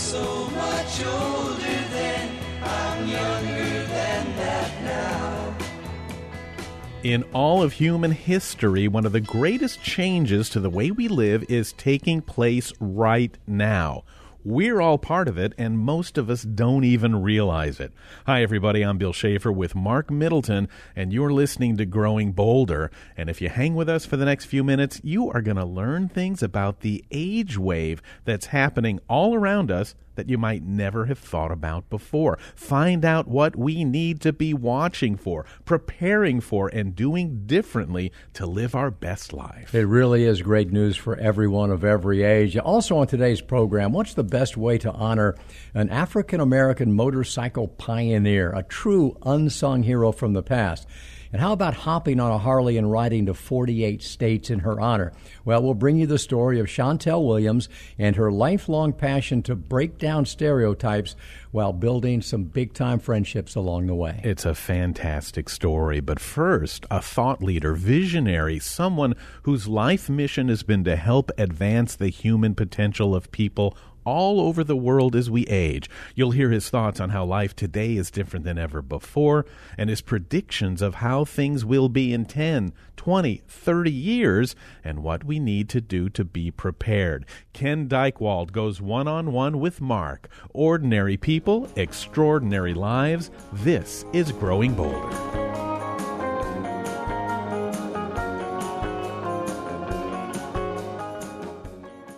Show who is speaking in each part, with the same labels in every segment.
Speaker 1: so much older then. I'm younger than that now.
Speaker 2: In all of human history, one of the greatest changes to the way we live is taking place right now. We're all part of it, and most of us don't even realize it. Hi, everybody. I'm Bill Schaefer with Marc Middleton, and you're listening to Growing Bolder. And if you hang with us for the next few minutes, you are going to learn things about the age wave that's happening all around us that you might never have thought about before. Find out what we need to be watching for, preparing for, and doing differently to live our best life.
Speaker 3: It really is great news for everyone of every age. Also, on today's program, what's the best way to honor an African American motorcycle pioneer, a true unsung hero from the past? And how about hopping on a Harley and riding to 48 states in her honor? Well, we'll bring you the story of Shantell Williams and her lifelong passion to break down stereotypes while building some big time friendships along the way.
Speaker 2: It's a fantastic story, but first, a thought leader, visionary, someone whose life mission has been to help advance the human potential of people all over the world as we age. You'll hear his thoughts on how life today is different than ever before and his predictions of how things will be in 10, 20, 30 years and what we need to do to be prepared. Ken Dychtwald goes one on one with Marc. Ordinary people, extraordinary lives. This is Growing Bolder.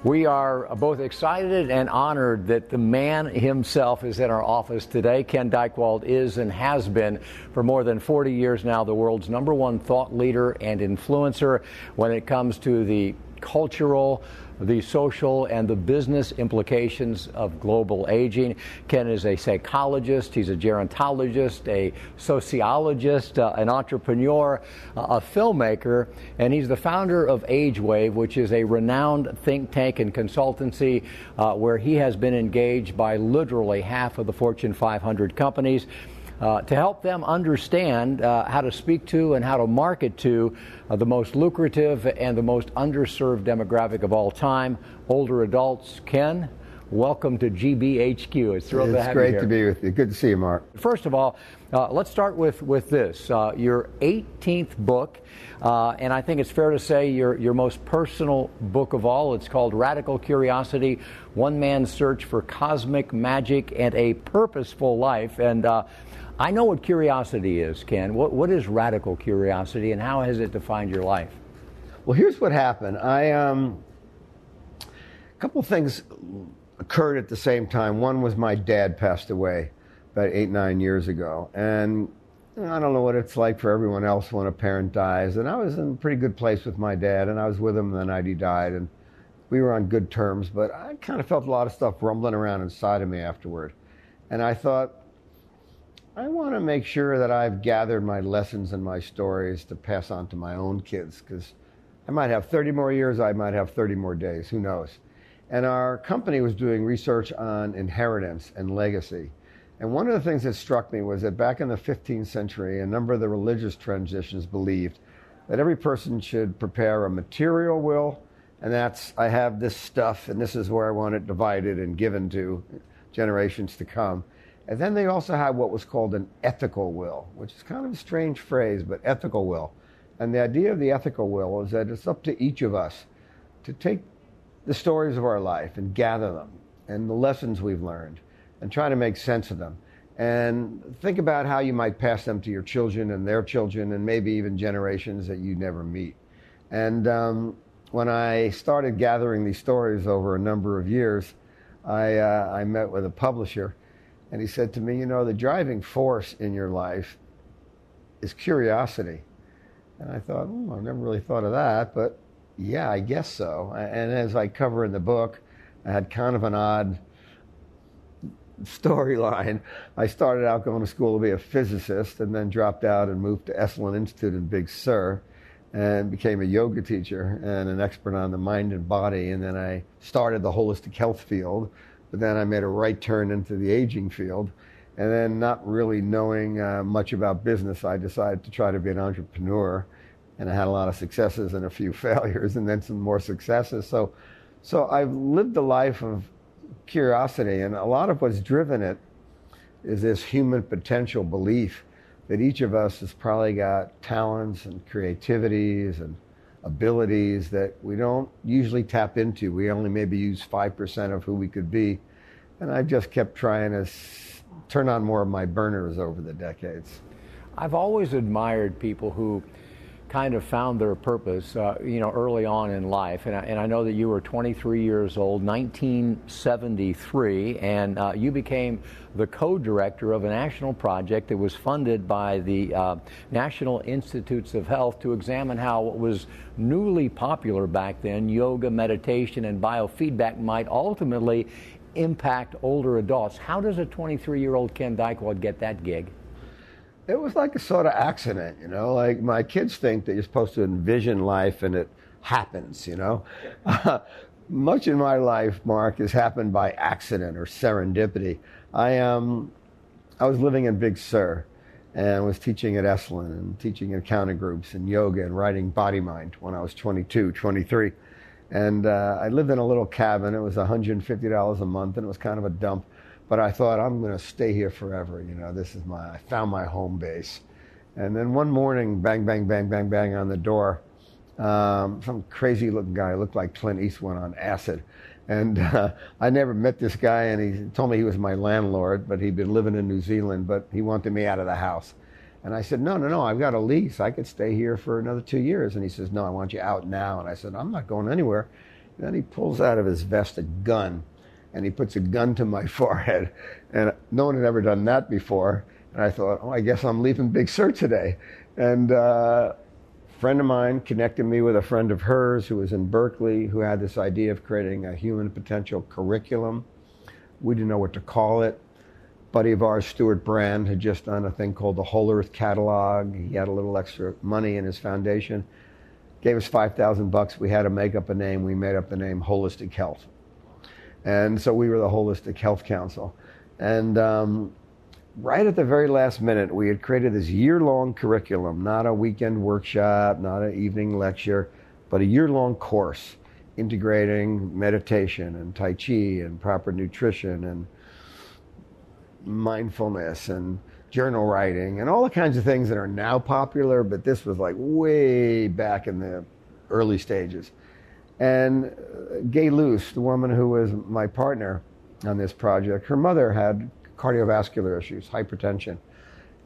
Speaker 3: We are both excited and honored that the man himself is in our office today. Ken Dychtwald is and has been for more than 40 years now the world's number one thought leader and influencer when it comes to the cultural, the social, and the business implications of global aging. Ken is a psychologist, he's a gerontologist, a sociologist, uh, an entrepreneur, uh, a filmmaker, and he's the founder of AgeWave, which is a renowned think tank and consultancy uh, where he has been engaged by literally half of the Fortune 500 companies uh, to help them understand uh, how to speak to and how to market to uh, the most lucrative and the most underserved demographic of all time, older adults. Ken, welcome to GBHQ. It's thrilled
Speaker 4: it's
Speaker 3: to have
Speaker 4: great
Speaker 3: you here.
Speaker 4: to be with you. Good to see you, Marc.
Speaker 3: First of all, uh, let's start with, with this uh, your 18th book, uh, and I think it's fair to say your, your most personal book of all. It's called Radical Curiosity One Man's Search for Cosmic Magic and a Purposeful Life. And uh, I know what curiosity is, Ken. What, what is radical curiosity, and how has it defined your life?
Speaker 4: Well, here's what happened. I um, a couple things occurred at the same time. One was my dad passed away about eight nine years ago, and I don't know what it's like for everyone else when a parent dies. And I was in a pretty good place with my dad, and I was with him the night he died, and we were on good terms. But I kind of felt a lot of stuff rumbling around inside of me afterward, and I thought I want to make sure that I've gathered my lessons and my stories to pass on to my own kids because I might have 30 more years, I might have 30 more days, who knows. And our company was doing research on inheritance and legacy. And one of the things that struck me was that back in the 15th century, a number of the religious transitions believed that every person should prepare a material will, and that's, I have this stuff, and this is where I want it divided and given to generations to come. And then they also had what was called an ethical will, which is kind of a strange phrase, but ethical will. And the idea of the ethical will is that it's up to each of us to take the stories of our life and gather them and the lessons we've learned and try to make sense of them. And think about how you might pass them to your children and their children and maybe even generations that you never meet. And um, when I started gathering these stories over a number of years, I, uh, I met with a publisher and he said to me, You know, the driving force in your life is curiosity. And I thought, oh, I've never really thought of that, but yeah, I guess so. And as I cover in the book, I had kind of an odd storyline. I started out going to school to be a physicist and then dropped out and moved to Esalen Institute in Big Sur and became a yoga teacher and an expert on the mind and body. And then I started the holistic health field but then I made a right turn into the aging field. And then, not really knowing uh, much about business, I decided to try to be an entrepreneur. And I had a lot of successes and a few failures, and then some more successes. So, so I've lived a life of curiosity, and a lot of what's driven it is this human potential belief that each of us has probably got talents and creativities and abilities that we don't usually tap into. We only maybe use 5% of who we could be. And I've just kept trying to s- turn on more of my burners over the decades.
Speaker 3: I've always admired people who kind of found their purpose, uh, you know, early on in life. And I, and I know that you were 23 years old, 1973, and uh, you became the co-director of a national project that was funded by the uh, National Institutes of Health to examine how what was newly popular back then, yoga, meditation, and biofeedback, might ultimately impact older adults. How does a 23-year-old Ken Dychtwald get that gig?
Speaker 4: It was like a sort of accident, you know. Like my kids think that you're supposed to envision life and it happens, you know. much in my life, Marc, has happened by accident or serendipity. I um, I was living in Big Sur and was teaching at Esalen and teaching encounter groups and yoga and writing Body Mind when I was 22, 23. And uh, I lived in a little cabin. It was $150 a month and it was kind of a dump. But I thought, I'm going to stay here forever. You know, this is my, I found my home base. And then one morning, bang, bang, bang, bang, bang on the door. Um, some crazy looking guy looked like Clint Eastwood on acid. And uh, I never met this guy, and he told me he was my landlord, but he'd been living in New Zealand, but he wanted me out of the house. And I said, No, no, no, I've got a lease. I could stay here for another two years. And he says, No, I want you out now. And I said, I'm not going anywhere. And then he pulls out of his vest a gun and he puts a gun to my forehead. And no one had ever done that before. And I thought, oh, I guess I'm leaving Big Sur today. And uh, a friend of mine connected me with a friend of hers who was in Berkeley who had this idea of creating a human potential curriculum. We didn't know what to call it. Buddy of ours, Stewart Brand, had just done a thing called the Whole Earth Catalog. He had a little extra money in his foundation. Gave us 5,000 bucks. We had to make up a name. We made up the name Holistic Health. And so we were the Holistic Health Council. And um, right at the very last minute, we had created this year long curriculum, not a weekend workshop, not an evening lecture, but a year long course integrating meditation and Tai Chi and proper nutrition and mindfulness and journal writing and all the kinds of things that are now popular, but this was like way back in the early stages. And Gay Luce, the woman who was my partner on this project, her mother had cardiovascular issues, hypertension.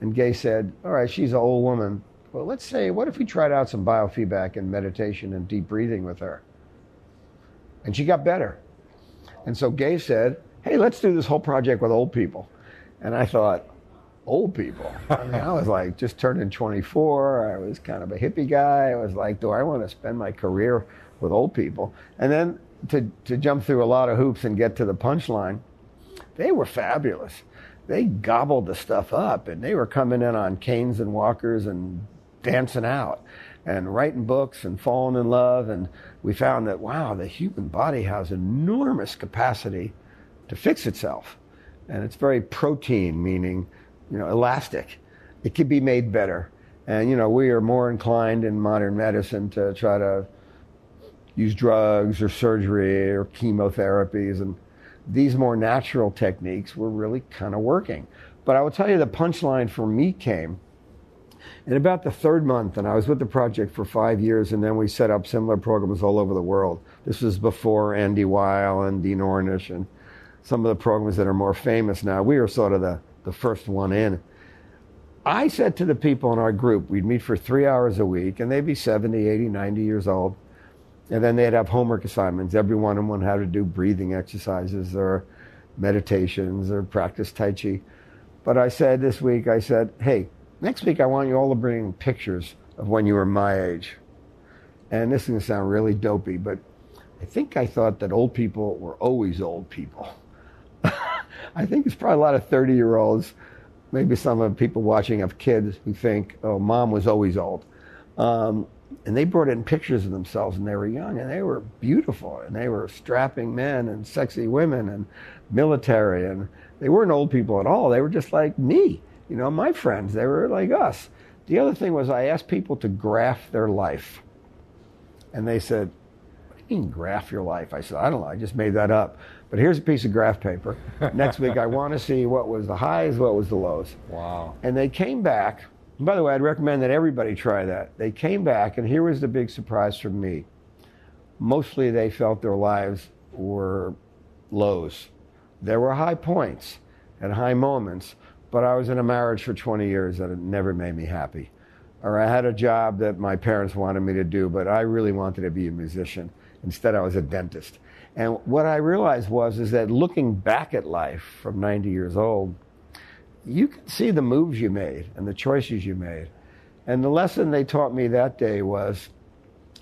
Speaker 4: And Gay said, All right, she's an old woman. Well, let's say, what if we tried out some biofeedback and meditation and deep breathing with her? And she got better. And so Gay said, Hey, let's do this whole project with old people. And I thought, old people. I mean, I was like just turning 24. I was kind of a hippie guy. I was like, do I want to spend my career with old people? And then to, to jump through a lot of hoops and get to the punchline, they were fabulous. They gobbled the stuff up and they were coming in on canes and walkers and dancing out and writing books and falling in love. And we found that, wow, the human body has enormous capacity to fix itself. And it's very protean, meaning you know, elastic. It could be made better. And, you know, we are more inclined in modern medicine to try to use drugs or surgery or chemotherapies. And these more natural techniques were really kind of working. But I will tell you the punchline for me came in about the third month, and I was with the project for five years, and then we set up similar programs all over the world. This was before Andy Weil and Dean Ornish and some of the programs that are more famous now. We were sort of the the first one in. I said to the people in our group, we'd meet for three hours a week, and they'd be 70, 80, 90 years old. And then they'd have homework assignments. Every one of them had to do breathing exercises or meditations or practice Tai Chi. But I said this week, I said, hey, next week I want you all to bring pictures of when you were my age. And this is going to sound really dopey, but I think I thought that old people were always old people. I think it's probably a lot of 30 year olds, maybe some of the people watching have kids who think, oh, mom was always old. Um, and they brought in pictures of themselves when they were young, and they were beautiful, and they were strapping men and sexy women and military, and they weren't old people at all. They were just like me, you know, my friends. They were like us. The other thing was I asked people to graph their life, and they said, what do you can graph your life. I said, I don't know. I just made that up. But here's a piece of graph paper. Next week, I want to see what was the highs, what was the lows.
Speaker 3: Wow.
Speaker 4: And they came back. And by the way, I'd recommend that everybody try that. They came back, and here was the big surprise for me. Mostly they felt their lives were lows. There were high points and high moments, but I was in a marriage for 20 years that never made me happy. Or I had a job that my parents wanted me to do, but I really wanted to be a musician. Instead, I was a dentist. And what I realized was is that looking back at life from 90 years old, you can see the moves you made and the choices you made. And the lesson they taught me that day was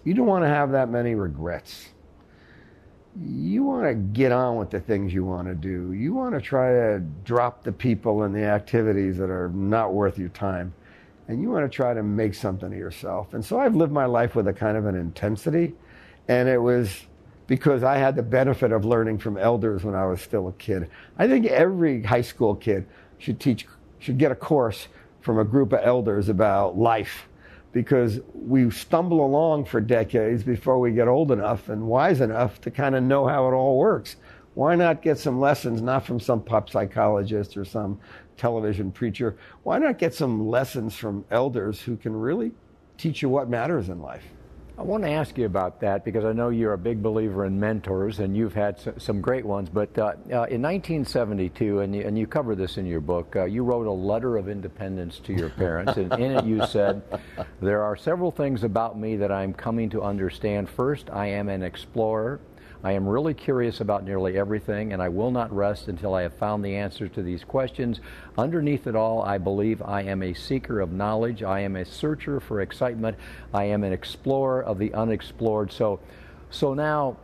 Speaker 4: you don't want to have that many regrets. You want to get on with the things you want to do. You want to try to drop the people and the activities that are not worth your time. And you want to try to make something of yourself. And so I've lived my life with a kind of an intensity. And it was because I had the benefit of learning from elders when I was still a kid. I think every high school kid should teach, should get a course from a group of elders about life because we stumble along for decades before we get old enough and wise enough to kind of know how it all works. Why not get some lessons, not from some pop psychologist or some television preacher? Why not get some lessons from elders who can really teach you what matters in life?
Speaker 3: I want to ask you about that because I know you're a big believer in mentors and you've had some great ones. But uh, uh, in 1972, and you, and you cover this in your book, uh, you wrote a letter of independence to your parents. and in it, you said, There are several things about me that I'm coming to understand. First, I am an explorer. I am really curious about nearly everything, and I will not rest until I have found the answers to these questions. Underneath it all, I believe I am a seeker of knowledge. I am a searcher for excitement. I am an explorer of the unexplored. So, so now,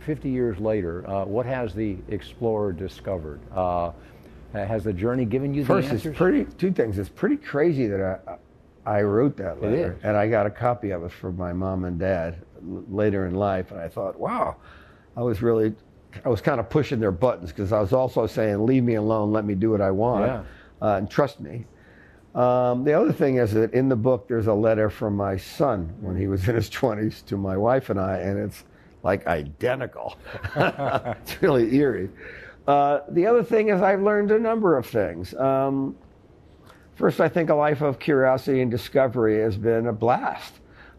Speaker 3: 50 years later, uh, what has the explorer discovered? Uh, has the journey given you
Speaker 4: First,
Speaker 3: the answers?
Speaker 4: it's pretty. Two things. It's pretty crazy that I, I wrote that letter, and I got a copy of it from my mom and dad l- later in life, and I thought, wow, I was really, I was kind of pushing their buttons because I was also saying, leave me alone, let me do what I want,
Speaker 3: Yeah.
Speaker 4: uh, and trust me. Um, the other thing is that in the book, there's a letter from my son when he was in his 20s to my wife and I, and it's like identical. it's really eerie. Uh, the other thing is, I've learned a number of things. Um, first, I think a life of curiosity and discovery has been a blast.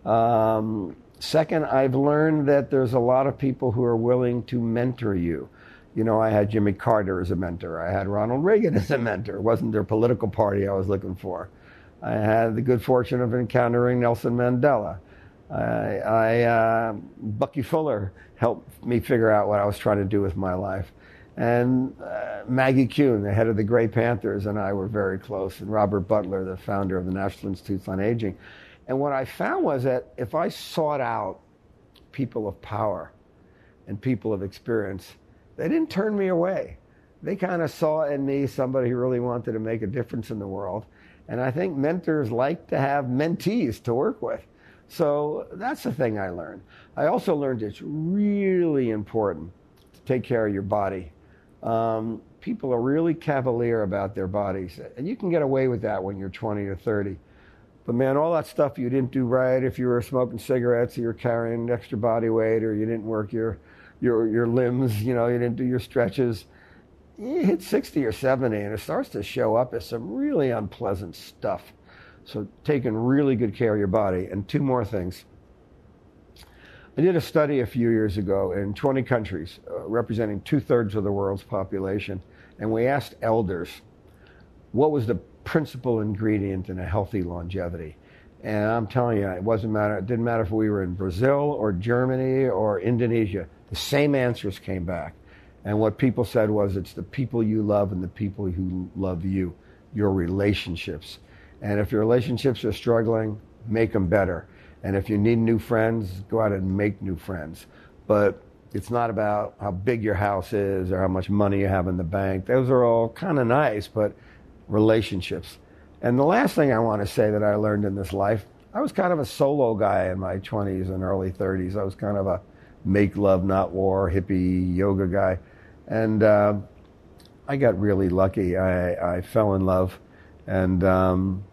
Speaker 4: Um, second, I've learned that there's a lot of people who are willing to mentor you. You know, I had Jimmy Carter as a mentor. I had Ronald Reagan as a mentor. It wasn't their political party I was looking for. I had the good fortune of encountering Nelson Mandela. I, I uh, Bucky Fuller helped me figure out what I was trying to do with my life. And uh, Maggie Kuhn, the head of the Grey Panthers, and I were very close. And Robert Butler, the founder of the National Institutes on Aging. And what I found was that if I sought out people of power and people of experience, they didn't turn me away. They kind of saw in me somebody who really wanted to make a difference in the world. And I think mentors like to have mentees to work with. So that's the thing I learned. I also learned it's really important to take care of your body. Um, people are really cavalier about their bodies, and you can get away with that when you're 20 or 30. But man, all that stuff you didn't do right, if you were smoking cigarettes, or you're carrying extra body weight, or you didn't work your your your limbs, you know, you didn't do your stretches. You hit 60 or 70, and it starts to show up as some really unpleasant stuff. So taking really good care of your body. And two more things. I did a study a few years ago in 20 countries, uh, representing two thirds of the world's population, and we asked elders what was the principal ingredient in a healthy longevity. And I'm telling you, it wasn't matter. It didn't matter if we were in Brazil or Germany or Indonesia. The same answers came back, and what people said was, "It's the people you love and the people who love you, your relationships. And if your relationships are struggling, make them better. And if you need new friends, go out and make new friends. But it's not about how big your house is or how much money you have in the bank. Those are all kind of nice, but relationships. And the last thing I want to say that I learned in this life, I was kind of a solo guy in my 20s and early 30s. I was kind of a make love, not war, hippie yoga guy. And uh, I got really lucky. I, I fell in love. And um,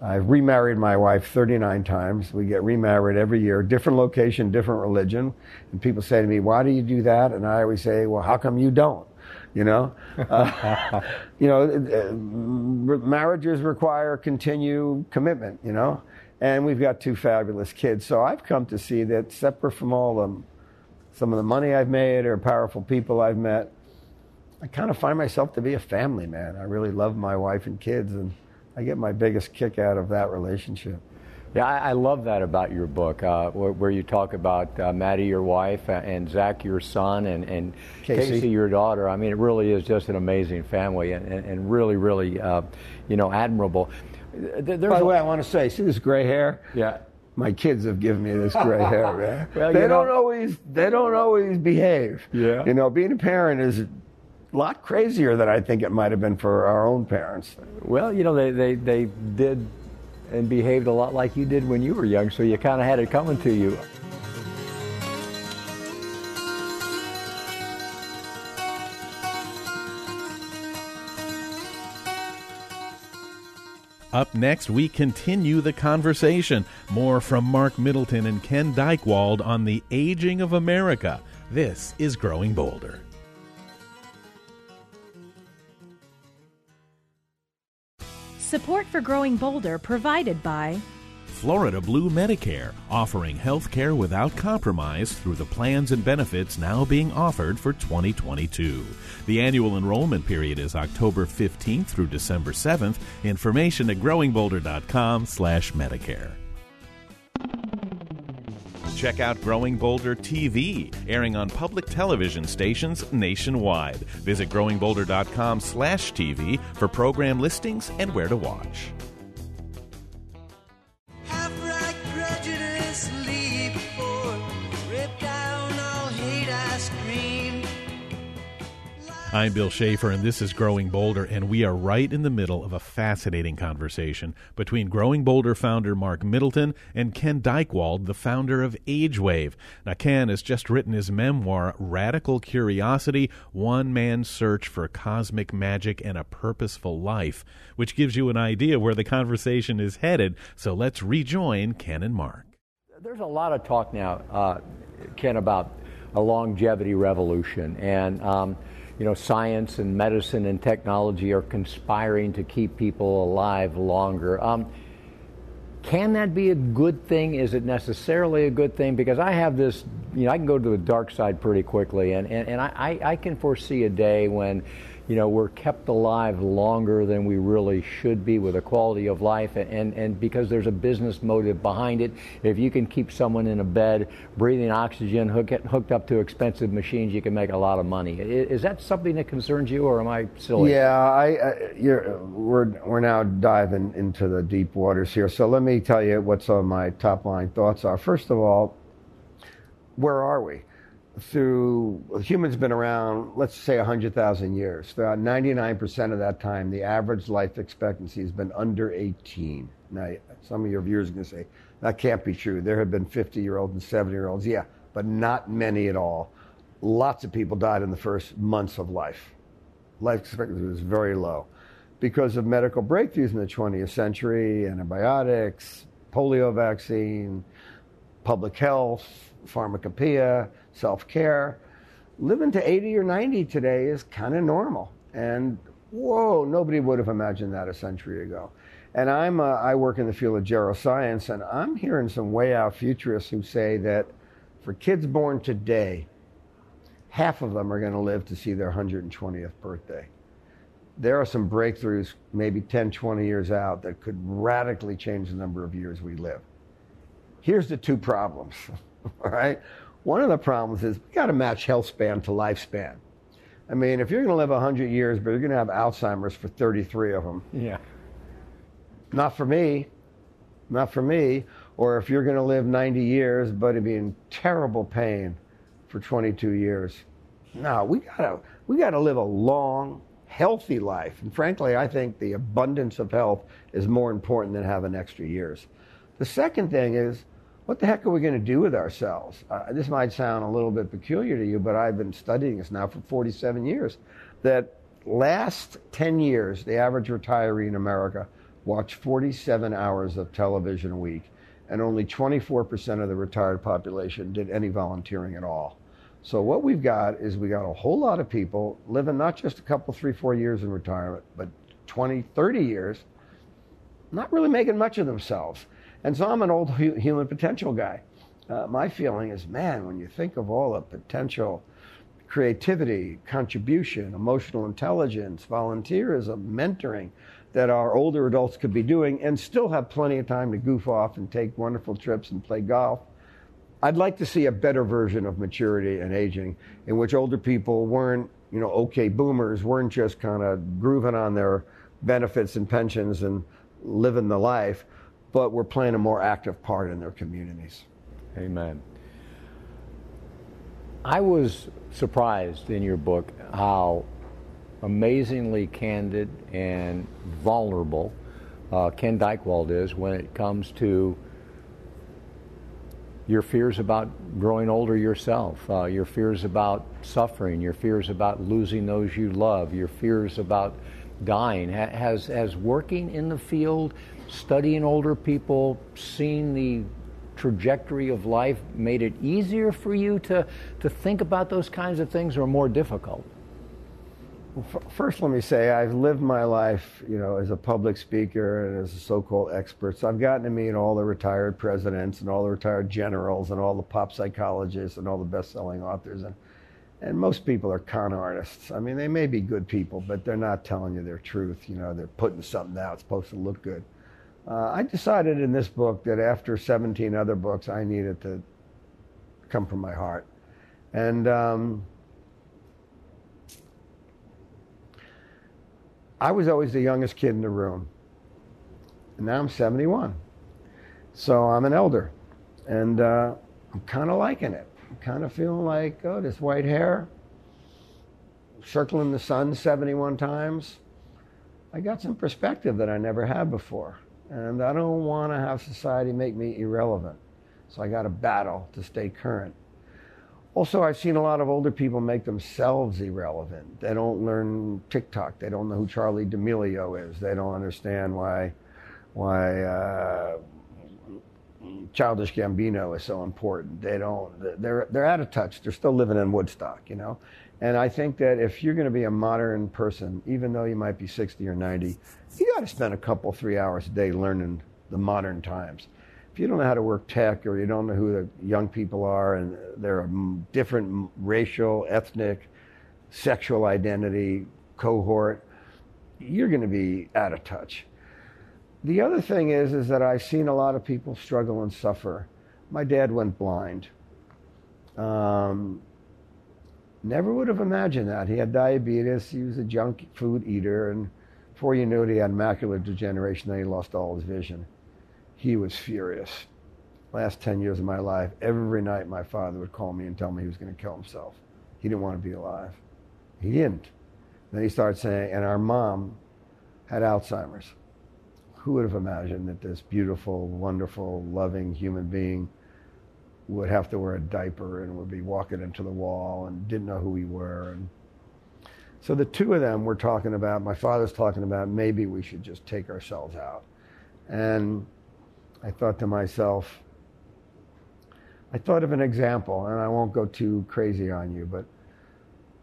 Speaker 4: I've remarried my wife 39 times. We get remarried every year, different location, different religion. And people say to me, Why do you do that? And I always say, Well, how come you don't? You know, uh, you know, uh, marriages require continued commitment. You know, and we've got two fabulous kids. So I've come to see that separate from all the some of the money I've made or powerful people I've met, I kind of find myself to be a family man. I really love my wife and kids, and I get my biggest kick out of that relationship.
Speaker 3: Yeah, I, I love that about your book, uh, where, where, you talk about uh, Maddie, your wife, and Zach, your son, and, and Casey. Casey. your daughter. I mean, it really is just an amazing family, and, and really, really, uh, you know, admirable.
Speaker 4: There's By the way, I want to say, see this gray hair?
Speaker 3: Yeah.
Speaker 4: My kids have given me this gray hair, man. well, they don't know, always they don't always behave.
Speaker 3: Yeah.
Speaker 4: You know, being a parent is a lot crazier than I think it might have been for our own parents.
Speaker 3: Well, you know, they, they, they did and behaved a lot like you did when you were young, so you kind of had it coming to you.
Speaker 2: Up next, we continue the conversation. More from Marc Middleton and Ken Dychtwald on the aging of America. This is Growing Bolder.
Speaker 5: Support for Growing Bolder provided by
Speaker 2: Florida Blue Medicare, offering health care without compromise through the plans and benefits now being offered for 2022. The annual enrollment period is October 15th through December 7th. Information at growingbolder.com slash Medicare. Check out Growing Bolder TV, airing on public television stations nationwide. Visit growingbolder.com slash tv for program listings and where to watch. I'm Bill Schaefer, and this is Growing Bolder, and we are right in the middle of a fascinating conversation between Growing Bolder founder Marc Middleton and Ken Dychtwald, the founder of AgeWave. Now, Ken has just written his memoir, Radical Curiosity One Man's Search for Cosmic Magic and a Purposeful Life, which gives you an idea where the conversation is headed. So let's rejoin Ken and Marc.
Speaker 3: There's a lot of talk now, uh, Ken, about a longevity revolution. And um, you know, science and medicine and technology are conspiring to keep people alive longer. Um, can that be a good thing? Is it necessarily a good thing? Because I have this, you know, I can go to the dark side pretty quickly, and, and, and I, I can foresee a day when you know, we're kept alive longer than we really should be with a quality of life. And, and because there's a business motive behind it, if you can keep someone in a bed breathing oxygen, hook hooked up to expensive machines, you can make a lot of money. Is that something that concerns you, or am I silly?
Speaker 4: Yeah, I, we're, we're now diving into the deep waters here. So let me tell you what some of my top line thoughts are. First of all, where are we? Through humans been around, let's say 100,000 years. Throughout 99% of that time, the average life expectancy has been under 18. Now, some of your viewers are going to say, that can't be true. There have been 50 year olds and 70 year olds. Yeah, but not many at all. Lots of people died in the first months of life. Life expectancy was very low because of medical breakthroughs in the 20th century antibiotics, polio vaccine, public health, pharmacopoeia self care. Living to 80 or 90 today is kind of normal. And whoa, nobody would have imagined that a century ago. And I'm, uh, I work in the field of geroscience, and I'm hearing some way out futurists who say that for kids born today, half of them are going to live to see their 120th birthday. There are some breakthroughs, maybe 10, 20 years out, that could radically change the number of years we live. Here's the two problems, all right? One of the problems is we got to match health span to lifespan. I mean, if you're going to live 100 years, but you're going to have Alzheimer's for 33 of them.
Speaker 3: Yeah.
Speaker 4: Not for me. Not for me. Or if you're going to live 90 years, but it'd be in terrible pain for 22 years. No, we got to we got to live a long, healthy life. And frankly, I think the abundance of health is more important than having extra years. The second thing is what the heck are we going to do with ourselves? Uh, this might sound a little bit peculiar to you, but I've been studying this now for 47 years. That last 10 years, the average retiree in America watched 47 hours of television a week, and only 24% of the retired population did any volunteering at all. So what we've got is we got a whole lot of people living not just a couple, three, four years in retirement, but 20, 30 years, not really making much of themselves. And so I'm an old hu- human potential guy. Uh, my feeling is, man, when you think of all the potential creativity, contribution, emotional intelligence, volunteerism, mentoring that our older adults could be doing and still have plenty of time to goof off and take wonderful trips and play golf. I'd like to see a better version of maturity and aging in which older people weren't, you know, okay boomers, weren't just kind of grooving on their benefits and pensions and living the life, but were playing a more active part in their communities.
Speaker 3: Amen. I was surprised in your book how amazingly candid and vulnerable uh, Ken Dychtwald is when it comes to your fears about growing older yourself, uh, your fears about suffering, your fears about losing those you love, your fears about dying. Ha- has, has working in the field, studying older people, seeing the trajectory of life made it easier for you to, to think about those kinds of things or more difficult?
Speaker 4: First, let me say I've lived my life, you know, as a public speaker and as a so-called expert. So I've gotten to meet all the retired presidents and all the retired generals and all the pop psychologists and all the best-selling authors, and and most people are con artists. I mean, they may be good people, but they're not telling you their truth. You know, they're putting something out. It's supposed to look good. Uh, I decided in this book that after 17 other books, I needed to come from my heart, and. Um, I was always the youngest kid in the room. And now I'm 71. So I'm an elder. And uh, I'm kind of liking it. Kind of feeling like, oh, this white hair, circling the sun 71 times. I got some perspective that I never had before. And I don't want to have society make me irrelevant. So I got to battle to stay current. Also, I've seen a lot of older people make themselves irrelevant. They don't learn TikTok. They don't know who Charli D'Amelio is. They don't understand why, why uh, Childish Gambino is so important. They don't. They're they're out of touch. They're still living in Woodstock, you know. And I think that if you're going to be a modern person, even though you might be 60 or 90, you got to spend a couple, three hours a day learning the modern times if you don't know how to work tech or you don't know who the young people are and they're a different racial, ethnic, sexual identity cohort, you're going to be out of touch. The other thing is, is that I've seen a lot of people struggle and suffer. My dad went blind. Um, never would have imagined that. He had diabetes. He was a junk food eater, and before you knew it, he had macular degeneration. Then he lost all his vision he was furious. Last 10 years of my life, every night my father would call me and tell me he was going to kill himself. He didn't want to be alive. He didn't. Then he started saying, and our mom had Alzheimer's. Who would have imagined that this beautiful, wonderful, loving human being would have to wear a diaper and would be walking into the wall and didn't know who we were? And so the two of them were talking about, my father's talking about maybe we should just take ourselves out. And I thought to myself, I thought of an example, and I won't go too crazy on you, but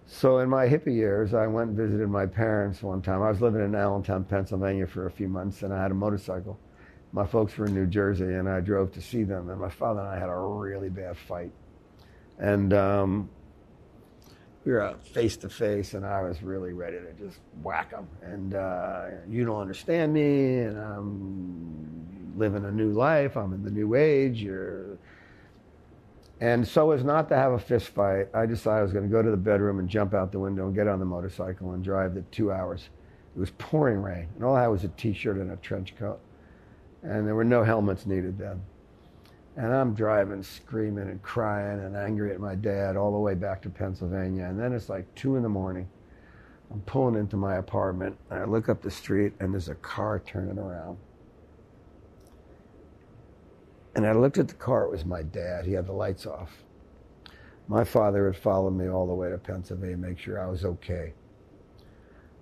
Speaker 4: so in my hippie years, I went and visited my parents one time. I was living in Allentown, Pennsylvania for a few months, and I had a motorcycle. My folks were in New Jersey, and I drove to see them, and my father and I had a really bad fight. And um, we were face to face, and I was really ready to just whack him. And uh, you don't understand me, and I'm living a new life. I'm in the new age. You're... And so as not to have a fist fight, I decided I was going to go to the bedroom and jump out the window and get on the motorcycle and drive the two hours. It was pouring rain, and all I had was a T-shirt and a trench coat, and there were no helmets needed then. And I'm driving, screaming and crying and angry at my dad all the way back to Pennsylvania. And then it's like two in the morning. I'm pulling into my apartment, and I look up the street, and there's a car turning around. And I looked at the car, it was my dad. He had the lights off. My father had followed me all the way to Pennsylvania to make sure I was okay.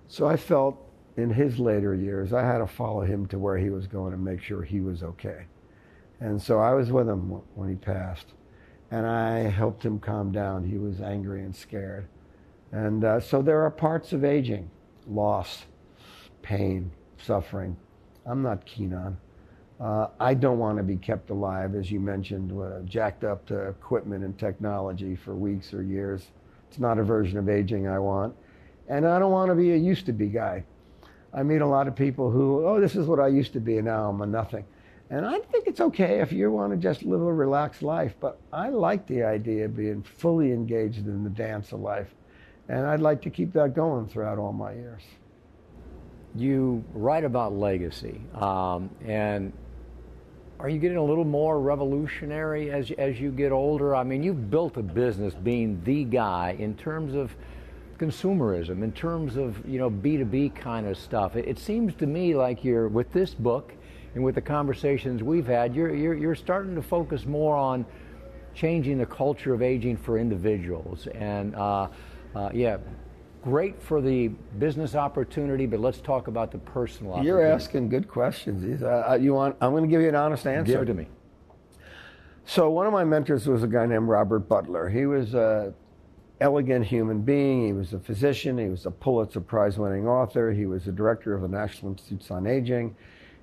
Speaker 4: So I felt in his later years, I had to follow him to where he was going to make sure he was okay. And so I was with him when he passed, and I helped him calm down. He was angry and scared. And uh, so there are parts of aging, loss, pain, suffering, I'm not keen on. Uh, I don't want to be kept alive, as you mentioned, uh, jacked up to equipment and technology for weeks or years. It's not a version of aging I want. And I don't want to be a used to be guy. I meet a lot of people who, oh, this is what I used to be, and now I'm a nothing. And I think it's okay if you want to just live a relaxed life, but I like the idea of being fully engaged in the dance of life. And I'd like to keep that going throughout all my years.
Speaker 3: You write about legacy, um, and are you getting a little more revolutionary as, as you get older? I mean, you've built a business being the guy in terms of consumerism, in terms of, you know, B2B kind of stuff. It, it seems to me like you're, with this book and with the conversations we've had, you're, you're, you're starting to focus more on changing the culture of aging for individuals. And, uh, uh, yeah, great for the business opportunity, but let's talk about the personal opportunity.
Speaker 4: You're asking good questions. Uh, you want? I'm going to give you an honest answer.
Speaker 3: Give it to me.
Speaker 4: So one of my mentors was a guy named Robert Butler. He was a elegant human being. He was a physician. He was a Pulitzer Prize winning author. He was the director of the National Institutes on Aging.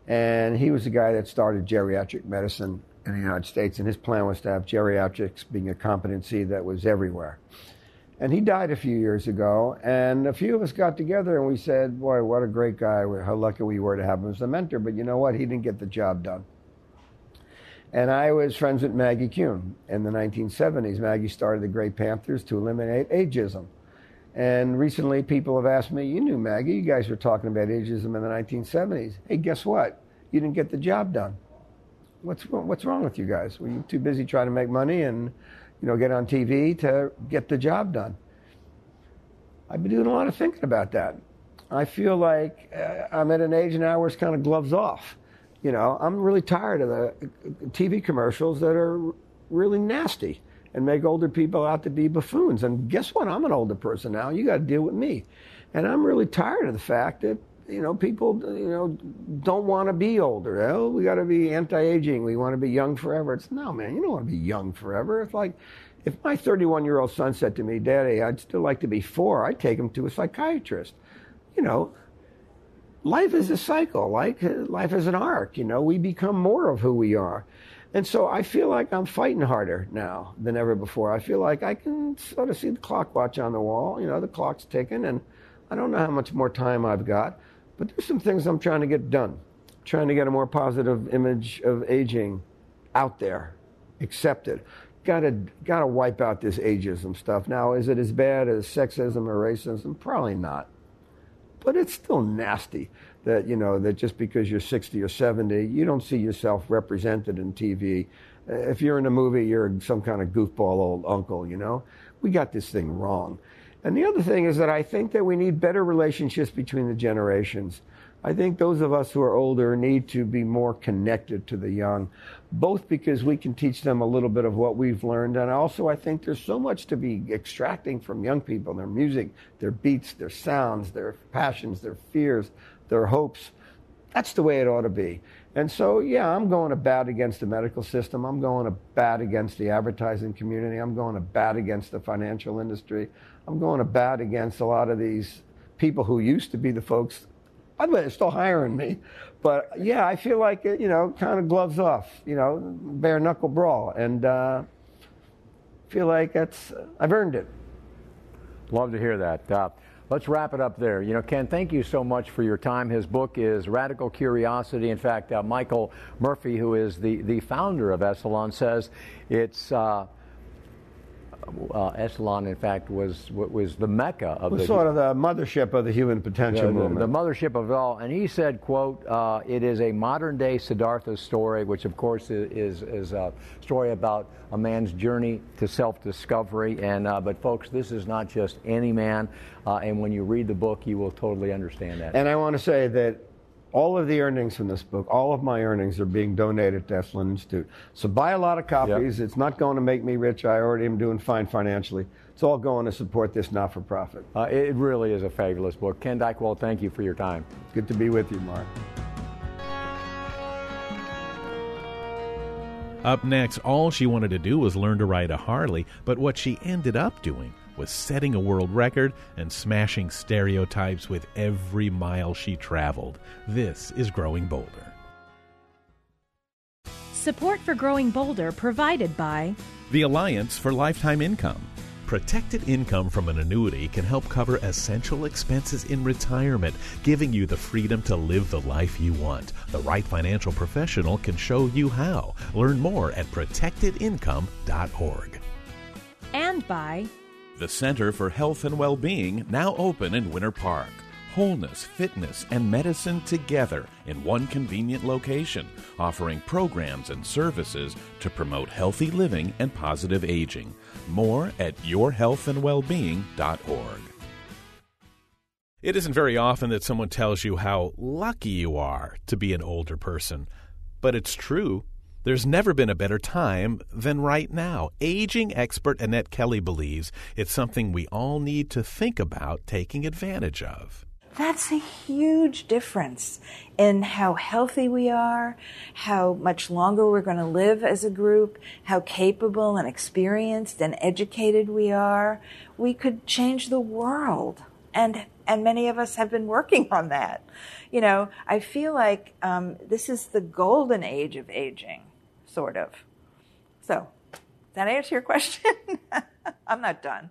Speaker 4: And he was the guy that started geriatric medicine in the United States. And his plan was to have geriatrics being a competency that was everywhere. And he died a few years ago. And a few of us got together and we said, Boy, what a great guy. How lucky we were to have him as a mentor. But you know what? He didn't get the job done. And I was friends with Maggie Kuhn in the 1970s. Maggie started the Gray Panthers to eliminate ageism. And recently, people have asked me, You knew Maggie, you guys were talking about ageism in the 1970s. Hey, guess what? You didn't get the job done. What's, what's wrong with you guys? Were you too busy trying to make money and you know, get on TV to get the job done. I've been doing a lot of thinking about that. I feel like uh, I'm at an age now where it's kind of gloves off. You know, I'm really tired of the TV commercials that are really nasty and make older people out to be buffoons. And guess what? I'm an older person now. You got to deal with me. And I'm really tired of the fact that you know, people, you know, don't want to be older. Oh, we got to be anti-aging. We want to be young forever. It's no, man. You don't want to be young forever. It's like if my 31-year-old son said to me, "Daddy, I'd still like to be four, I'd take him to a psychiatrist." You know, life is a cycle. Like life is an arc. You know, we become more of who we are. And so I feel like I'm fighting harder now than ever before. I feel like I can sort of see the clock watch on the wall. You know, the clock's ticking, and I don't know how much more time I've got. But there's some things I'm trying to get done. Trying to get a more positive image of aging out there, accepted. Gotta gotta wipe out this ageism stuff. Now, is it as bad as sexism or racism? Probably not. But it's still nasty that, you know, that just because you're 60 or 70, you don't see yourself represented in TV. If you're in a movie, you're some kind of goofball old uncle, you know? We got this thing wrong. And the other thing is that I think that we need better relationships between the generations. I think those of us who are older need to be more connected to the young, both because we can teach them a little bit of what we've learned, and also I think there's so much to be extracting from young people their music, their beats, their sounds, their passions, their fears, their hopes. That's the way it ought to be. And so, yeah, I'm going to bat against the medical system. I'm going to bat against the advertising community. I'm going to bat against the financial industry. I'm going to bat against a lot of these people who used to be the folks. By the way, they're still hiring me. But yeah, I feel like, you know, kind of gloves off, you know, bare knuckle brawl. And uh, feel like that's, I've earned it.
Speaker 3: Love to hear that. Uh, let's wrap it up there. You know, Ken, thank you so much for your time. His book is Radical Curiosity. In fact, uh, Michael Murphy, who is the, the founder of Esalen, says it's. Uh, uh, Esalen, in fact, was was the mecca of
Speaker 4: was
Speaker 3: the
Speaker 4: sort of the mothership of the human potential
Speaker 3: the,
Speaker 4: movement.
Speaker 3: The, the, mothership of it all. And he said, "quote uh, It is a modern day Siddhartha story, which of course is is a story about a man's journey to self discovery. And uh, but folks, this is not just any man. Uh, and when you read the book, you will totally understand that.
Speaker 4: And I want to say that all of the earnings from this book, all of my earnings are being donated to Esalen Institute. So buy a lot of copies. Yep. It's not going to make me rich. I already am doing fine financially. It's it's all going to support this not for profit.
Speaker 3: Uh, it really is a fabulous book. Ken Dychtwald, thank you for your time.
Speaker 4: Good to be with you, Marc.
Speaker 2: Up next, all she wanted to do was learn to ride a Harley, but what she ended up doing was setting a world record and smashing stereotypes with every mile she traveled. This is Growing Bolder.
Speaker 5: Support for Growing Bolder provided by
Speaker 2: The Alliance for Lifetime Income. Protected income from an annuity can help cover essential expenses in retirement, giving you the freedom to live the life you want. The right financial professional can show you how. Learn more at protectedincome.org.
Speaker 5: and by
Speaker 2: The Center for Health and Well-Being, now open in Winter Park. Wholeness, fitness, and medicine together in one convenient location, offering programs and services to promote healthy living and positive aging. More at yourhealthandwellbeing.org. It isn't very often that someone tells you how lucky you are to be an older person, but it's true. There's never been a better time than right now. Aging expert Annette Kelly believes it's something we all need to think about taking advantage of.
Speaker 6: That's a huge difference in how healthy we are, how much longer we're going to live as a group, how capable and experienced and educated we are. We could change the world. And, and many of us have been working on that. You know, I feel like um, this is the golden age of aging, sort of. So, does that answer your question? I'm not done.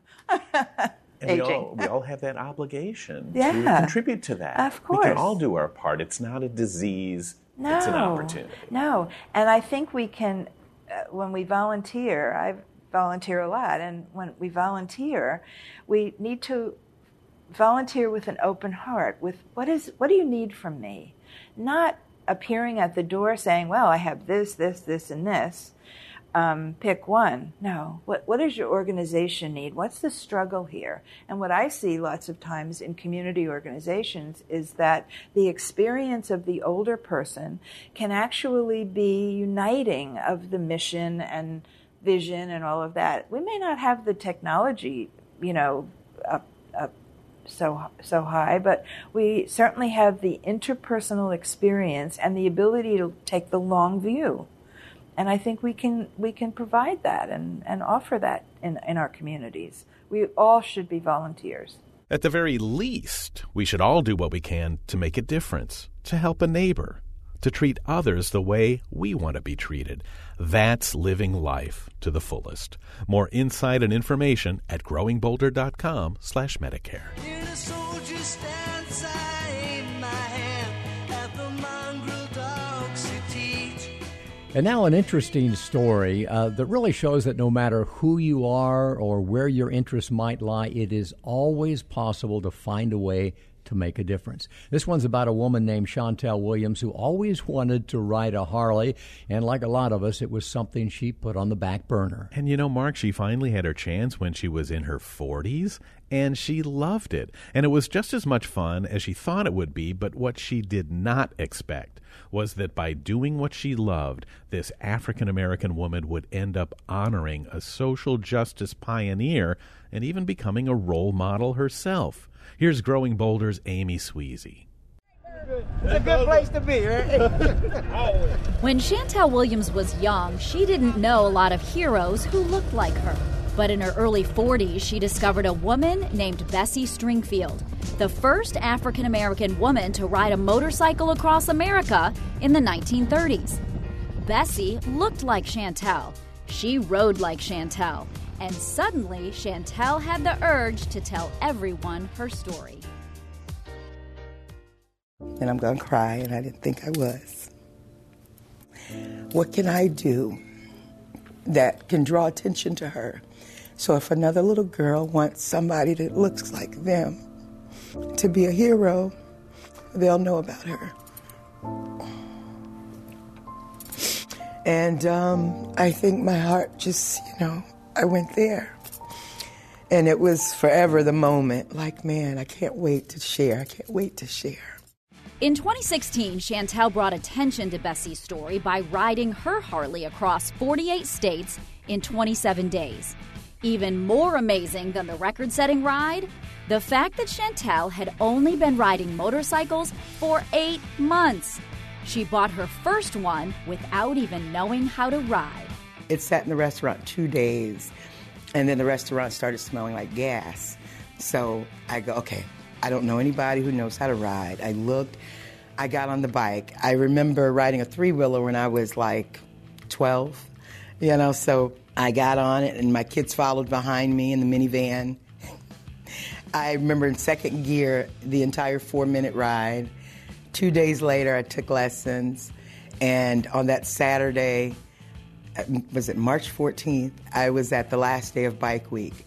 Speaker 7: And we all, we all have that obligation to contribute to that.
Speaker 6: Of course.
Speaker 7: We can all do our part. It's not a disease,
Speaker 6: No,
Speaker 7: it's an opportunity.
Speaker 6: No, and I think we can, uh, when we volunteer, I volunteer a lot, and when we volunteer, we need to volunteer with an open heart. With what is what do you need from me? Not appearing at the door saying, "Well, I have this, this, this, and this." um, pick one. No. What, what does your organization need? What's the struggle here? And what I see lots of times in community organizations is that the experience of the older person can actually be uniting of the mission and vision and all of that. We may not have the technology, you know, so so high, but we certainly have the interpersonal experience and the ability to take the long view and I think we can we can provide that and, and offer that in, in our communities. We all should be volunteers.
Speaker 2: At the very least, we should all do what we can to make a difference, to help a neighbor, to treat others the way we want to be treated. That's living life to the fullest. More insight and information at growingbolder.com slash Medicare.
Speaker 1: Hear the soldiers stand side my hand at the mongrel dogs who teach.
Speaker 8: And now, an interesting story uh, that really shows that no matter who you are or where your interests might lie, it is always possible to find a way to make a difference. This one's about a woman named Shantell Williams who always wanted to ride a Harley, and like a lot of us, it was something she put on the back burner.
Speaker 2: And you know, Marc, she finally had her chance when she was in her 40s, and she loved it. And it was just as much fun as she thought it would be, but what she did not expect was that by doing what she loved, this African American woman would end up honoring a social justice pioneer and even becoming a role model herself. Here's Growing Bolder's Amy Sweezy.
Speaker 9: It's a good place to be, right?
Speaker 10: When Shantell Williams was young, she didn't know a lot of heroes who looked like her. But in her early 40s, she discovered a woman named Bessie Stringfield, the first African American woman to ride a motorcycle across America in the 1930s. Bessie looked like Shantell. She rode like Shantell. And suddenly, Shantell had the urge to tell everyone her story.
Speaker 9: and I'm going to cry, and I didn't think I was. What can I do that can draw attention to her? So if another little girl wants somebody that looks like them to be a hero, they'll know about her. And um, I think my heart just, you know, I went there. And it was forever the moment like, man, I can't wait to share. I can't wait to share.
Speaker 10: In 2016, Shantell brought attention to Bessie's story by riding her Harley across 48 states in 27 days. Even more amazing than the record setting ride? The fact that Shantell had only been riding motorcycles for eight months. She bought her first one without even knowing how to ride.
Speaker 9: It sat in the restaurant two days, and then the restaurant started smelling like gas. So I go, okay, I don't know anybody who knows how to ride. I looked, I got on the bike. I remember riding a three wheeler when I was like 12, you know, so I got on it, and my kids followed behind me in the minivan. I remember in second gear the entire four minute ride. Two days later, I took lessons, and on that Saturday, uh, was it March 14th? I was at the last day of Bike Week.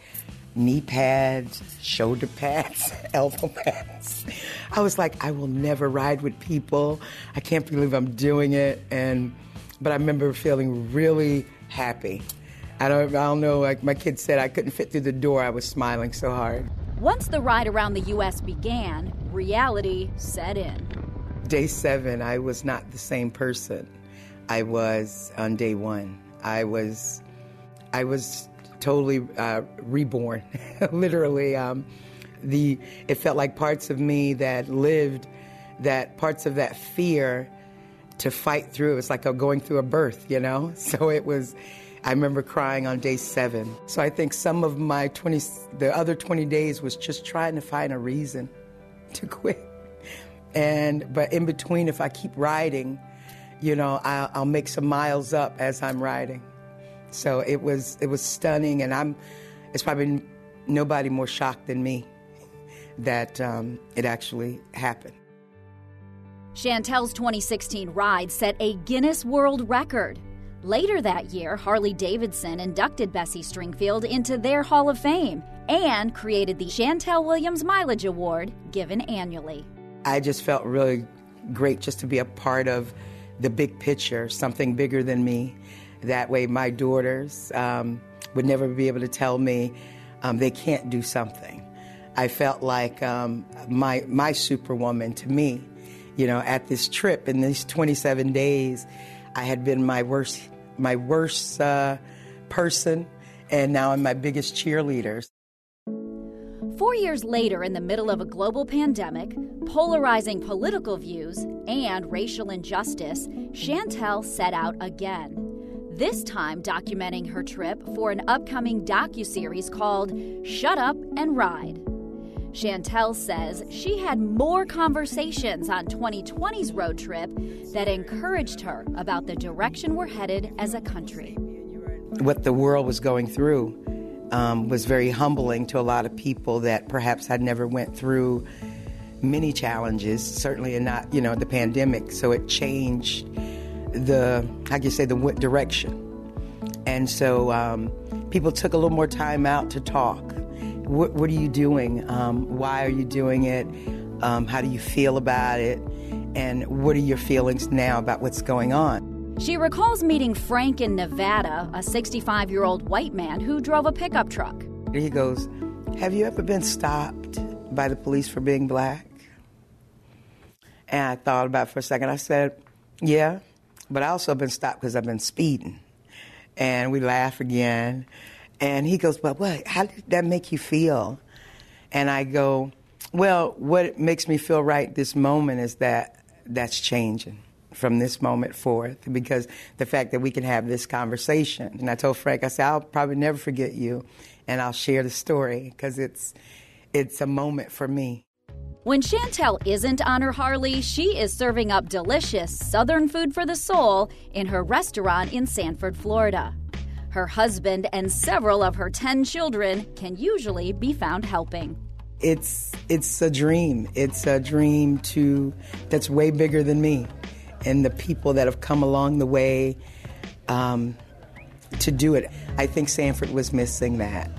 Speaker 9: Knee pads, shoulder pads, elbow pads. I was like, I will never ride with people. I can't believe I'm doing it. And but I remember feeling really happy. I don't, I don't know. Like my kid said, I couldn't fit through the door. I was smiling so hard.
Speaker 10: Once the ride around the U.S. began, reality set in.
Speaker 9: Day seven, I was not the same person I was on day one. I was, I was totally uh, reborn, literally. Um, the it felt like parts of me that lived, that parts of that fear, to fight through. It's like going through a birth, you know. So it was. I remember crying on day seven. So I think some of my 20, the other 20 days was just trying to find a reason to quit. And but in between, if I keep riding, you know, I'll, I'll make some miles up as I'm riding. So it was it was stunning, and I'm. It's probably nobody more shocked than me that um, it actually happened.
Speaker 10: Shantell's 2016 ride set a Guinness World Record. Later that year, Harley Davidson inducted Bessie Stringfield into their Hall of Fame and created the Shantell Williams Mileage Award given annually.
Speaker 9: I just felt really great just to be a part of the big picture, something bigger than me. That way, my daughters um, would never be able to tell me um, they can't do something. I felt like um, my my superwoman to me, you know, at this trip in these 27 days, I had been my worst my worst uh, person, and now I'm my biggest cheerleader.
Speaker 10: Four years later, in the middle of a global pandemic, polarizing political views, and racial injustice, Shantell set out again. This time documenting her trip for an upcoming docuseries called Shut Up and Ride. Shantell says she had more conversations on 2020's road trip that encouraged her about the direction we're headed as a country.
Speaker 9: What the world was going through um, was very humbling to a lot of people that perhaps had never went through many challenges, certainly not, you know, the pandemic. So it changed the, how can you say, the direction. And so um, people took a little more time out to talk. What, what are you doing? Um, why are you doing it? Um, how do you feel about it? And what are your feelings now about what's going on?
Speaker 10: She recalls meeting Frank in Nevada, a 65 year old white man who drove a pickup truck.
Speaker 9: He goes, Have you ever been stopped by the police for being black? And I thought about it for a second. I said, Yeah, but I also been stopped because I've been speeding. And we laugh again. And he goes, Well, what? How did that make you feel? And I go, Well, what makes me feel right this moment is that that's changing from this moment forth because the fact that we can have this conversation. And I told Frank, I said, I'll probably never forget you and I'll share the story because it's, it's a moment for me.
Speaker 10: When Shantell isn't on her Harley, she is serving up delicious Southern food for the soul in her restaurant in Sanford, Florida. Her husband and several of her 10 children can usually be found helping.
Speaker 9: It's it's a dream. It's a dream to that's way bigger than me, and the people that have come along the way um, to do it. I think Sanford was missing that.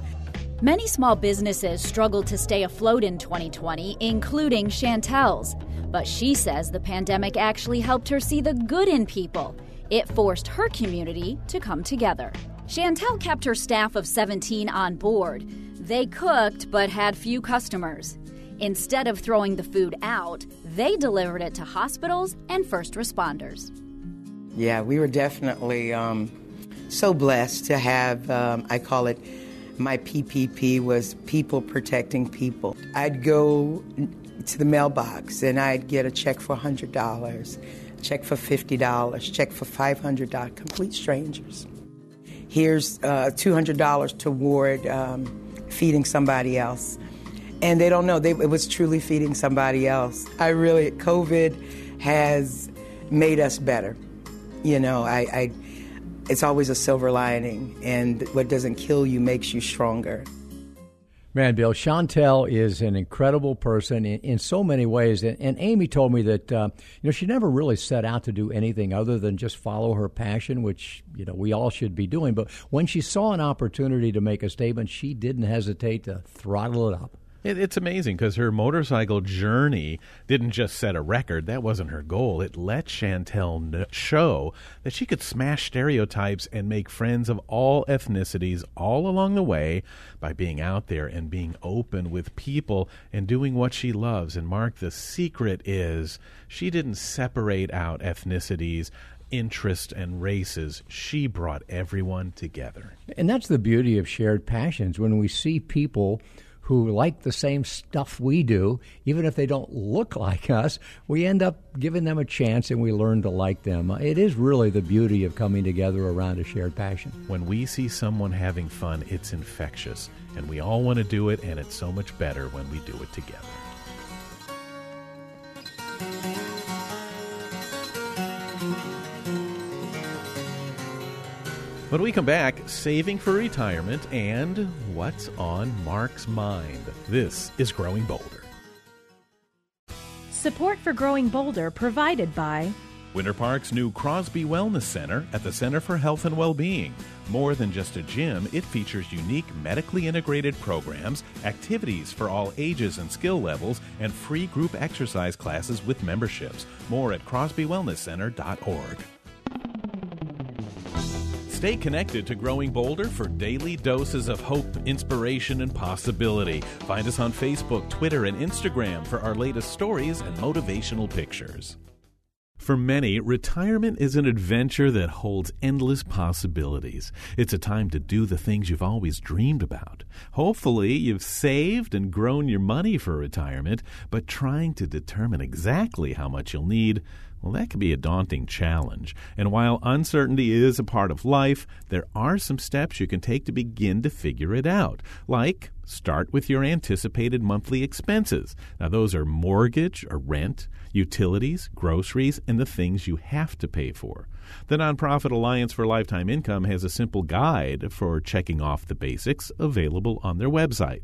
Speaker 10: Many small businesses struggled to stay afloat in 2020, including Shantell's. But she says the pandemic actually helped her see the good in people. It forced her community to come together. Shantell kept her staff of 17 on board. They cooked but had few customers. Instead of throwing the food out, they delivered it to hospitals and first responders.
Speaker 9: Yeah, we were definitely um, so blessed to have, um, I call it My PPP was people protecting people. I'd go to the mailbox and I'd get a check for $100, check for $50, check for $500, complete strangers. Here's uh, $200 toward um, feeding somebody else. And they don't know, they, it was truly feeding somebody else. I really, COVID has made us better. You know, I, I it's always a silver lining, and what doesn't kill you makes you stronger.
Speaker 3: Man, Bill, Shantell is an incredible person in, in so many ways. And, and, Amy told me that uh, you know she never really set out to do anything other than just follow her passion, which you know we all should be doing. But when she saw an opportunity to make a statement, she didn't hesitate to throttle it up.
Speaker 2: It, it's amazing because her motorcycle journey didn't just set a record. That wasn't her goal. It let Shantell show that she could smash stereotypes and make friends of all ethnicities all along the way by being out there and being open with people and doing what she loves. And Marc, the secret is she didn't separate out ethnicities interests and races. She brought everyone together.
Speaker 3: And that's the beauty of shared passions. When we see people who like the same stuff we do, even if they don't look like us, we end up giving them a chance and we learn to like them. Uh, it is really the beauty of coming together around a shared passion.
Speaker 2: When we see someone having fun, it's infectious, and we all want to do it, and it's so much better when we do it together. When we come back, saving for retirement and what's on Marc's mind. This is Growing Bolder.
Speaker 11: Support for Growing Bolder provided by
Speaker 2: Winter Park's new Crosby Wellness Center at the Center for Health and Well-Being. More than just a gym, it features unique medically integrated programs, activities for all ages and skill levels, and free group exercise classes with memberships. More at crosbywellnesscenter.org. Stay connected to Growing Bolder for daily doses of hope, inspiration, and possibility. Find us on Facebook, Twitter, and Instagram for our latest stories and motivational pictures. For many, retirement is an adventure that holds endless possibilities. It's a time to do the things you've always dreamed about. Hopefully, you've saved and grown your money for retirement, but trying to determine exactly how much you'll need well, that can be a daunting challenge. And while uncertainty is a part of life, there are some steps you can take to begin to figure it out. Like, start with your anticipated monthly expenses. Now, those are mortgage or rent, utilities, groceries, and the things you have to pay for. The nonprofit Alliance for Lifetime Income has a simple guide for checking off the basics available on their website.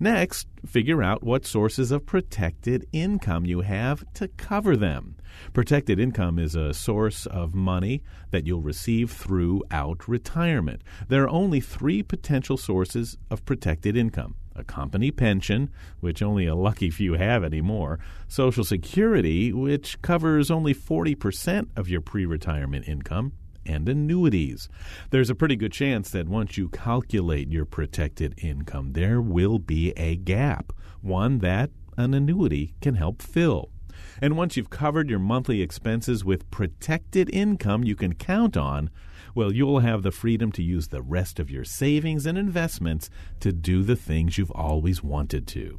Speaker 2: Next, figure out what sources of protected income you have to cover them. Protected income is a source of money that you'll receive throughout retirement. There are only three potential sources of protected income a company pension, which only a lucky few have anymore, Social Security, which covers only 40% of your pre retirement income, and annuities. There's a pretty good chance that once you calculate your protected income, there will be a gap, one that an annuity can help fill. And once you've covered your monthly expenses with protected income you can count on, well, you'll have the freedom to use the rest of your savings and investments to do the things you've always wanted to.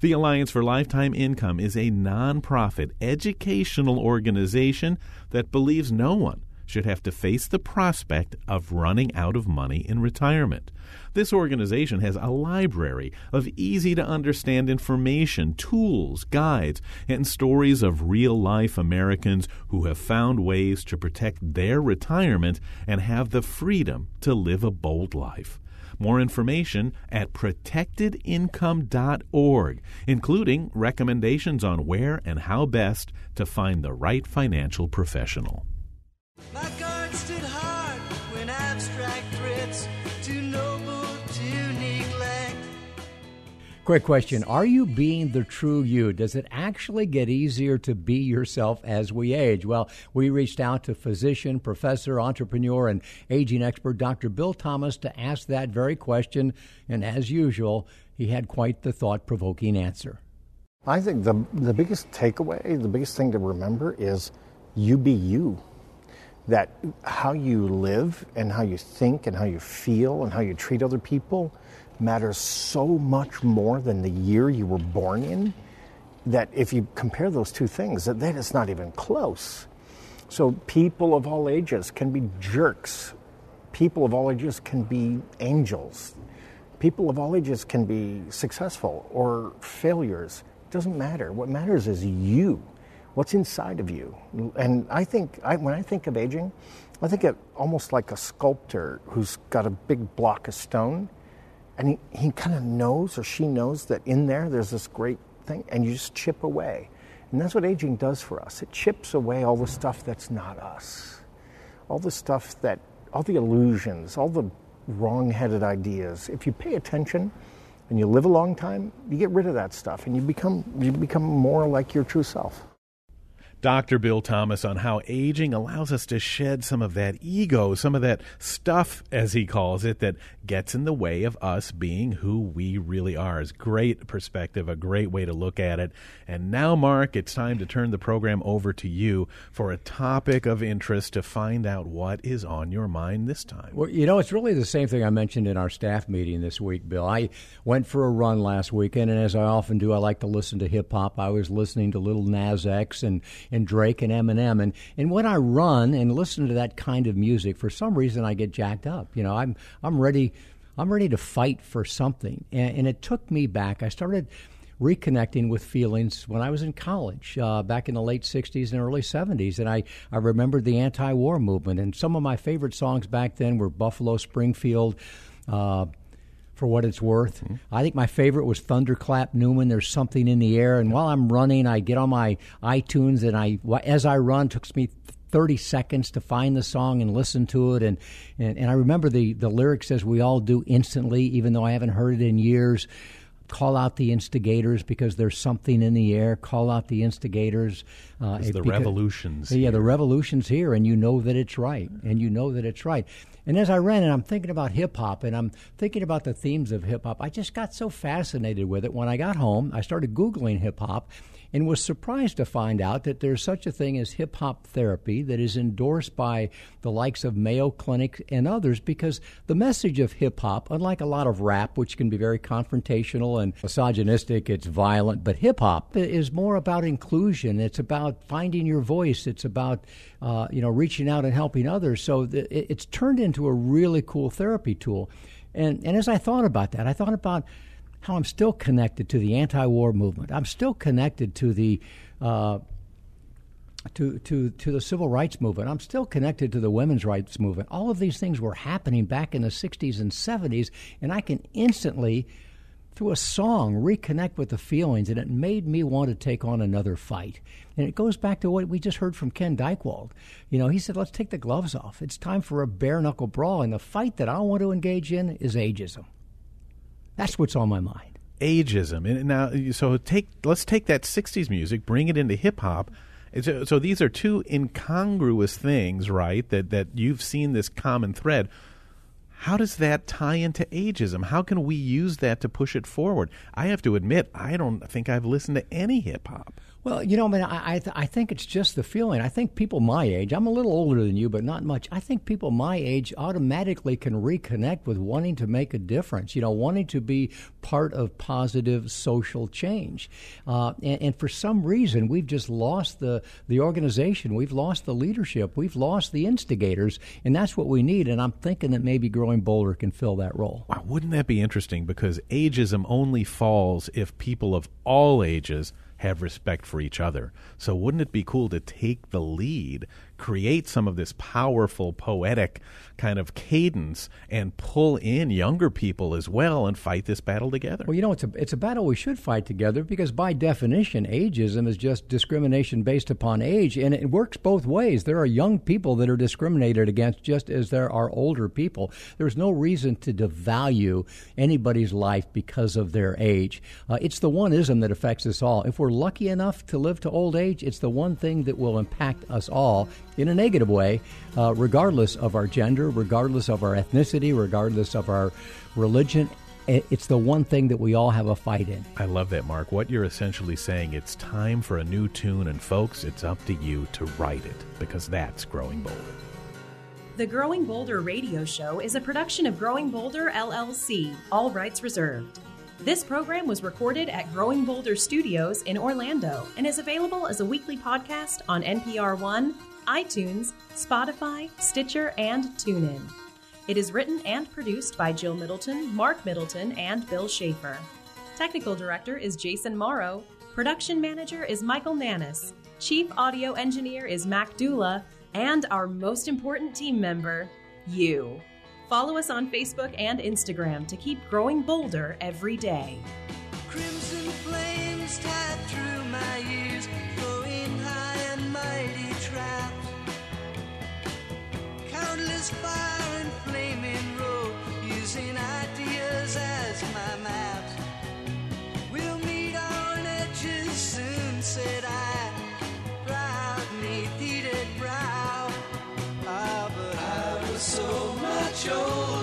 Speaker 2: The Alliance for Lifetime Income is a nonprofit educational organization that believes no one should have to face the prospect of running out of money in retirement. This organization has a library of easy to understand information, tools, guides, and stories of real life Americans who have found ways to protect their retirement and have the freedom to live a bold life. More information at protectedincome.org, including recommendations on where and how best to find the right financial professional.
Speaker 1: My guard stood hard when abstract threats too noble to neglect.
Speaker 3: Quick question Are you being the true you? Does it actually get easier to be yourself as we age? Well, we reached out to physician, professor, entrepreneur, and aging expert Dr. Bill Thomas to ask that very question, and as usual, he had quite the thought provoking answer.
Speaker 12: I think the, the biggest takeaway, the biggest thing to remember is you be you that how you live and how you think and how you feel and how you treat other people matters so much more than the year you were born in that if you compare those two things, that then it's not even close. So people of all ages can be jerks. People of all ages can be angels. People of all ages can be successful or failures. It doesn't matter. What matters is you. What's inside of you? And I think I, when I think of aging, I think of almost like a sculptor who's got a big block of stone, and he, he kind of knows or she knows that in there there's this great thing, and you just chip away. And that's what aging does for us. It chips away all the stuff that's not us, all the stuff that, all the illusions, all the wrong headed ideas. If you pay attention and you live a long time, you get rid of that stuff and you become, you become more like your true self.
Speaker 2: Dr. Bill Thomas on how aging allows us to shed some of that ego, some of that stuff, as he calls it, that gets in the way of us being who we really are. It's great perspective, a great way to look at it. And now, Marc, it's time to turn the program over to you for a topic of interest to find out what is on your mind this time.
Speaker 3: Well, you know, it's really the same thing I mentioned in our staff meeting this week, Bill. I went for a run last weekend, and as I often do, I like to listen to hip hop. I was listening to Little Nas X and and Drake and Eminem. And, and when I run and listen to that kind of music, for some reason I get jacked up. You know, I'm, I'm ready. I'm ready to fight for something. And, and it took me back. I started reconnecting with feelings when I was in college, uh, back in the late 60s and early 70s. And I, I remembered the anti war movement. And some of my favorite songs back then were Buffalo Springfield. Uh, for what it's worth. Mm-hmm. I think my favorite was Thunderclap Newman. There's something in the air, and while I'm running, I get on my iTunes, and I as I run, it took me 30 seconds to find the song and listen to it, and and, and I remember the the lyrics as we all do instantly, even though I haven't heard it in years. Call out the instigators because there's something in the air. Call out the instigators.
Speaker 2: Uh, the
Speaker 3: because,
Speaker 2: revolution's
Speaker 3: yeah,
Speaker 2: here.
Speaker 3: the revolution's here, and you know that it's right, and you know that it's right. And as I ran and I'm thinking about hip hop and I'm thinking about the themes of hip hop, I just got so fascinated with it. When I got home, I started Googling hip hop and was surprised to find out that there's such a thing as hip hop therapy that is endorsed by the likes of Mayo Clinic and others because the message of hip hop, unlike a lot of rap, which can be very confrontational and misogynistic, it's violent, but hip hop is more about inclusion. It's about finding your voice. It's about uh, you know reaching out and helping others. So th- it's turned into a really cool therapy tool. And and as I thought about that, I thought about how I'm still connected to the anti-war movement. I'm still connected to the uh, to, to, to the civil rights movement. I'm still connected to the women's rights movement. All of these things were happening back in the 60s and 70s, and I can instantly, through a song, reconnect with the feelings, and it made me want to take on another fight. And it goes back to what we just heard from Ken Dychtwald. You know, he said, let's take the gloves off. It's time for a bare knuckle brawl, and the fight that I want to engage in is ageism. That's what's on my mind.
Speaker 2: Ageism. And now, so take let's take that '60s music, bring it into hip hop. So, so these are two incongruous things, right? That that you've seen this common thread. How does that tie into ageism? How can we use that to push it forward? I have to admit, I don't think I've listened to any hip hop.
Speaker 3: Well, you know, I mean, I I, th- I, think it's just the feeling. I think people my age, I'm a little older than you, but not much. I think people my age automatically can reconnect with wanting to make a difference. You know, wanting to be part of positive social change. Uh, and, and, for some reason, we've just lost the the organization. We've lost the leadership. We've lost the instigators, and that's what we need. And I'm thinking that maybe Growing Bolder can fill that role.
Speaker 2: Wow, wouldn't that be interesting? Because ageism only falls if people of all ages have respect for each other. So wouldn't it be cool to take the lead, create some of this powerful poetic kind of cadence and pull in younger people as well and fight this battle together?
Speaker 3: Well, you know, it's a it's a battle we should fight together because by definition ageism is just discrimination based upon age and it works both ways. There are young people that are discriminated against just as there are older people. There's no reason to devalue anybody's life because of their age. Uh, it's the one ism that affects us all. If we're lucky enough to live to old age, it's the one thing that will impact us all in a negative way, uh, regardless of our gender, regardless of our ethnicity, regardless of our religion. It's the one thing that we all have a fight in.
Speaker 2: I love that, Marc. What you're essentially saying, it's time for a new tune, and folks, it's up to you to write it because that's growing bolder.
Speaker 11: The Growing Bolder radio show is a production of Growing Bolder LLC, all rights reserved. This program was recorded at Growing Bolder Studios in Orlando and is available as a weekly podcast on NPR One, iTunes, Spotify, Stitcher, and TuneIn. It is written and produced by Jill Middleton, Marc Middleton, and Bill Schaefer. Technical director is Jason Morrow. Production manager is Michael Nannis. Chief audio engineer is Mac Dula. And our most important team member, you. Follow us on Facebook and Instagram to keep growing bolder every day.
Speaker 1: Fire and flaming road using ideas as my maps. We'll meet on edges soon, said I, proudly heated brow. Ah, but I was so much older.